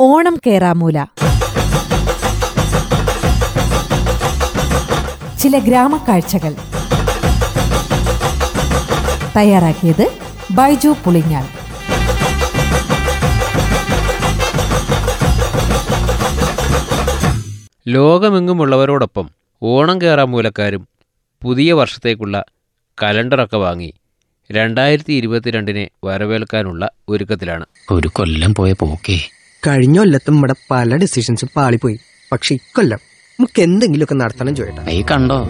ഓണം കേറാമൂല. ചില ഗ്രാമക്കാഴ്ചകൾ. തയ്യാറാക്കിയത് ബൈജു പുളിഞ്ഞാൽ ലോകമെങ്ങുമുള്ളവരോടൊപ്പം ഓണം കയറാൻ മൂലക്കാരും പുതിയ വർഷത്തേക്കുള്ള കലണ്ടറൊക്കെ വാങ്ങി രണ്ടായിരത്തി ഇരുപത്തിരണ്ടിനെ വരവേൽക്കാനുള്ള ഒരുക്കത്തിലാണ്. ഒരു കൊല്ലം പോയ പോക്കേ. കഴിഞ്ഞ കൊല്ലത്തും ഇവിടെ പല ഡിസിഷൻസും പാളിപ്പോയി. പക്ഷെ ഇക്കൊല്ലം നമുക്ക് എന്തെങ്കിലുമൊക്കെ നടത്തണം ജോയേട്ടൻ ഈ കണ്ടോ?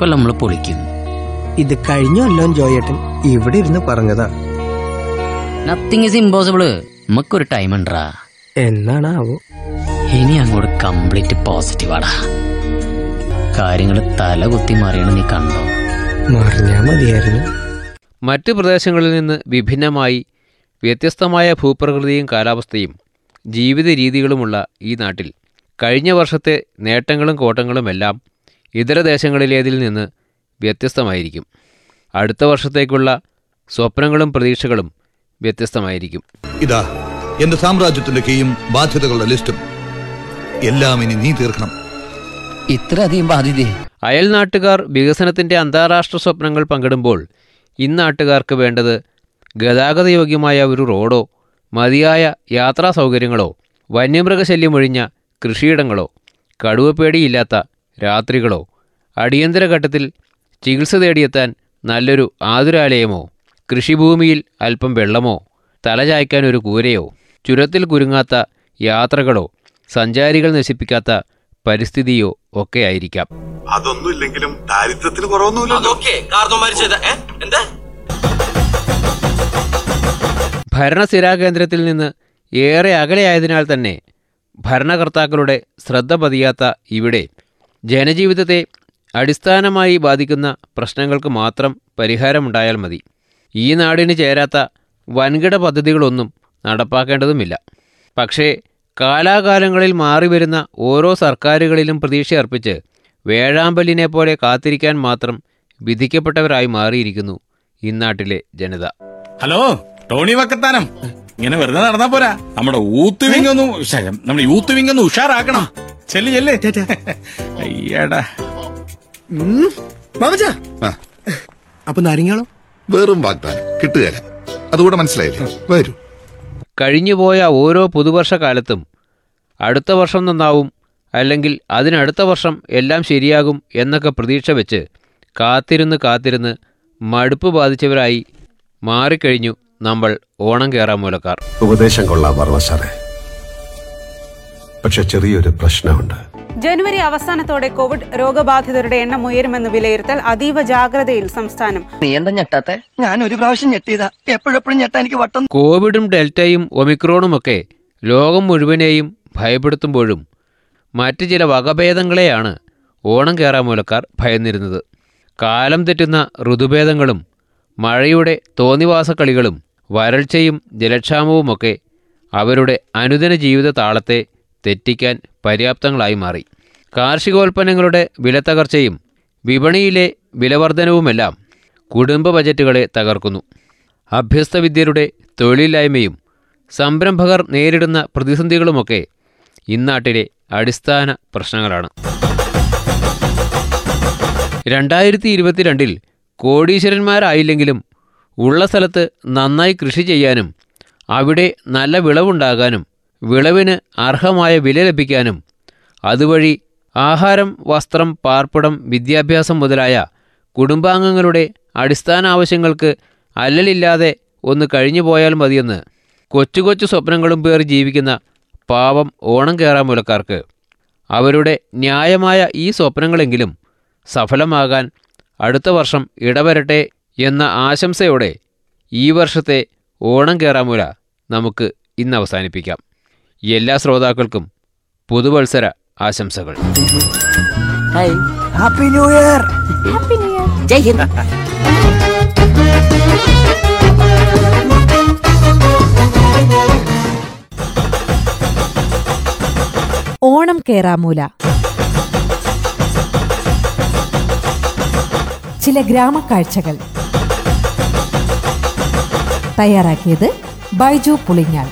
കൊല്ലം നമ്മൾ പൊളിക്കും. ഇത് കഴിഞ്ഞ കൊല്ലം ജോയേട്ടൻ ഇവിടെ ഇരുന്ന് പറഞ്ഞതാ. നത്തിങ് ഇസ് ഇമ്പോസിബിൾ നമുക്കൊരു ടൈം ഉണ്ടാ എന്നാണാവോ? ഇനി അങ്ങോട്ട് കംപ്ലീറ്റ് പോസിറ്റീവാടാ കാര്യങ്ങൾ തല കുത്തി മറിയണം നീ കണ്ടോ? മറിഞ്ഞാ മതിയായിരുന്നു. മറ്റ് പ്രദേശങ്ങളിൽ നിന്ന് വിഭിന്നമായി വ്യത്യസ്തമായ ഭൂപ്രകൃതിയും കാലാവസ്ഥയും ജീവിത രീതികളുമുള്ള ഈ നാട്ടിൽ കഴിഞ്ഞ വർഷത്തെ നേട്ടങ്ങളും കോട്ടങ്ങളുമെല്ലാം ഇതര ദേശങ്ങളിലേതിൽ നിന്ന് വ്യത്യസ്തമായിരിക്കും. അടുത്ത വർഷത്തേക്കുള്ള സ്വപ്നങ്ങളും പ്രതീക്ഷകളും വ്യത്യസ്തമായിരിക്കും. ഇതാ എന്റെ സാമ്രാജ്യത്തിന്റെ കീയും ബാധ്യതകളുടെ ലിസ്റ്റും. എല്ലാം ഇനി നീ തീർക്കണം. ഇത്രയധികം ബാധ്യതയെ? അയൽ നാട്ടുകാർ വികസനത്തിന്റെ അന്താരാഷ്ട്ര സ്വപ്നങ്ങൾ പങ്കിടുമ്പോൾ ഇന്നാട്ടുകാർക്ക് വേണ്ടത് ഗതാഗതയോഗ്യമായ ഒരു റോഡോ മതിയായ യാത്രാ സൗകര്യങ്ങളോ വന്യമൃഗശല്യം ഒഴിഞ്ഞ കൃഷിയിടങ്ങളോ കടുവപ്പേടിയില്ലാത്ത രാത്രികളോ അടിയന്തര ഘട്ടത്തിൽ ചികിത്സ തേടിയെത്താൻ നല്ലൊരു ആതുരാലയമോ കൃഷിഭൂമിയിൽ അല്പം വെള്ളമോ തലചായ്ക്കാൻ ഒരു കൂരയോ ചുരത്തിൽ കുരുങ്ങാത്ത യാത്രകളോ സഞ്ചാരികൾ നശിപ്പിക്കാത്ത പരിസ്ഥിതിയോ ഒക്കെ ആയിരിക്കാം. അതൊന്നും അതൊന്നുമില്ലെങ്കിലും ദാരിദ്ര്യത്തിന് കുറവൊന്നുമില്ലല്ലോ. ഭരണസ്ഥിരാകേന്ദ്രത്തിൽ നിന്ന് ഏറെ അകലെയായതിനാൽ തന്നെ ഭരണകർത്താക്കളുടെ ശ്രദ്ധ പതിയാത്ത ഇവിടെ ജനജീവിതത്തെ അടിസ്ഥാനമായി ബാധിക്കുന്ന പ്രശ്നങ്ങൾക്ക് മാത്രം പരിഹാരമുണ്ടായാൽ മതി. ഈ നാടിന് ചേരാത്ത വൻകിട പദ്ധതികളൊന്നും നടപ്പാക്കേണ്ടതുമില്ല. പക്ഷേ കാലാകാലങ്ങളിൽ മാറിവരുന്ന ഓരോ സർക്കാരുകളിലും പ്രതീക്ഷയർപ്പിച്ച് വേഴാമ്പലിനെ പോലെ കാത്തിരിക്കാൻ മാത്രം വിധിക്കപ്പെട്ടവരായി മാറിയിരിക്കുന്നു ഇന്നാട്ടിലെ ജനത. ഹലോ? ടോണി വക്കത്താനം. ഇങ്ങനെ വെറുതെ നടന്നാ പോരാ. നമ്മുടെ ഊത്ത് വിങ് ഒന്ന് നമ്മുടെ യൂത്ത് വിങ് ഒന്ന് ഉഷാറാക്കണം. ചെല്ല് ചെല്ല്. അയ്യടാ. മാമച്ചാ ആ, അപ്പൊ നാരങ്ങളോ വെറും വാഗ്ദാനം. കിട്ടുകയില്ല അതുകൂടെ മനസ്സിലായില്ലേ? വരൂ. കഴിഞ്ഞുപോയ ഓരോ പുതുവർഷ കാലത്തും അടുത്ത വർഷം നന്നാവും അല്ലെങ്കിൽ അതിനടുത്ത വർഷം എല്ലാം ശരിയാകും എന്നൊക്കെ പ്രതീക്ഷ വെച്ച് കാത്തിരുന്ന് കാത്തിരുന്ന് മടുപ്പ് ബാധിച്ചവരായി മാറിക്കഴിഞ്ഞു നമ്മൾ ഓണം കയറാൻ മൂലക്കാർ. ഉപദേശം കൊള്ളാം സാറേ. പക്ഷെ ചെറിയൊരു പ്രശ്നമുണ്ട്. ജനുവരി അവസാനത്തോടെ കോവിഡ് രോഗബാധിതരുടെ എണ്ണം ഉയരുമെന്ന് വിലയിരുത്തൽ അതീവ ജാഗ്രതയിൽ സംസ്ഥാനം. നീ എന്താ ഞെട്ടാത്തെ? ഞാൻ ഒരു പ്രാവശ്യം ഞെട്ടിയതാ. എപ്പോഴെപ്പോഴും ഞെട്ടാ എനിക്ക് വട്ടം കോവിഡും ഡെൽറ്റയും ഒമിക്രോണും ഒക്കെ ലോകം മുഴുവനെയും ഭയപ്പെടുത്തുമ്പോഴും മറ്റ് ചില വകഭേദങ്ങളെയാണ് ഓണം കയറാൻ മൂലക്കാർ ഭയന്നിരുന്നത്. കാലം തെറ്റുന്ന ഋതുഭേദങ്ങളും മഴയുടെ തോന്നിവാസക്കളികളും വരൾച്ചയും ജലക്ഷാമവുമൊക്കെ അവരുടെ അനുദിന ജീവിത താളത്തെ തെറ്റിക്കാൻ പര്യാപ്തങ്ങളായി മാറി. കാർഷികോൽപ്പന്നങ്ങളുടെ വിലത്തകർച്ചയും വിപണിയിലെ വിലവർധനവുമെല്ലാം കുടുംബ ബജറ്റുകളെ തകർക്കുന്നു. അഭ്യസ്തവിദ്യരുടെ തൊഴിലില്ലായ്മയും സംരംഭകർ നേരിടുന്ന പ്രതിസന്ധികളുമൊക്കെ ഇന്നാട്ടിലെ അടിസ്ഥാന പ്രശ്നങ്ങളാണ്. രണ്ടായിരത്തി ഇരുപത്തിരണ്ടിൽ കോടീശ്വരന്മാരായില്ലെങ്കിലും ഉള്ള സ്ഥലത്ത് നന്നായി കൃഷി ചെയ്യാനും അവിടെ നല്ല വിളവുണ്ടാകാനും വിളവിന് അർഹമായ വില ലഭിക്കാനും അതുവഴി ആഹാരം വസ്ത്രം പാർപ്പിടം വിദ്യാഭ്യാസം മുതലായ കുടുംബാംഗങ്ങളുടെ അടിസ്ഥാന ആവശ്യങ്ങൾക്ക് അല്ലലില്ലാതെ ഒന്ന് കഴിഞ്ഞു പോയാൽ മതിയെന്ന് കൊച്ചു കൊച്ചു സ്വപ്നങ്ങളും പേർ ജീവിക്കുന്ന പാവം ഓണം കയറാൻ മൂലക്കാർക്ക് അവരുടെ ന്യായമായ ഈ സ്വപ്നങ്ങളെങ്കിലും സഫലമാകാൻ അടുത്ത വർഷം ഇടവരട്ടെ എന്ന ആശംസയോടെ ഈ വർഷത്തെ ഓണം കയറാമൂല നമുക്ക് ഇന്ന് അവസാനിപ്പിക്കാം. എല്ലാ ശ്രോതാക്കൾക്കും പുതുവത്സര ആശംസകൾ. Happy new year Jai Hind Onam കേറാമൂല. ചില ഗ്രാമക്കാഴ്ചകൾ. തയ്യാറാക്കിയത് ബൈജു പുളിഞ്ഞാൽ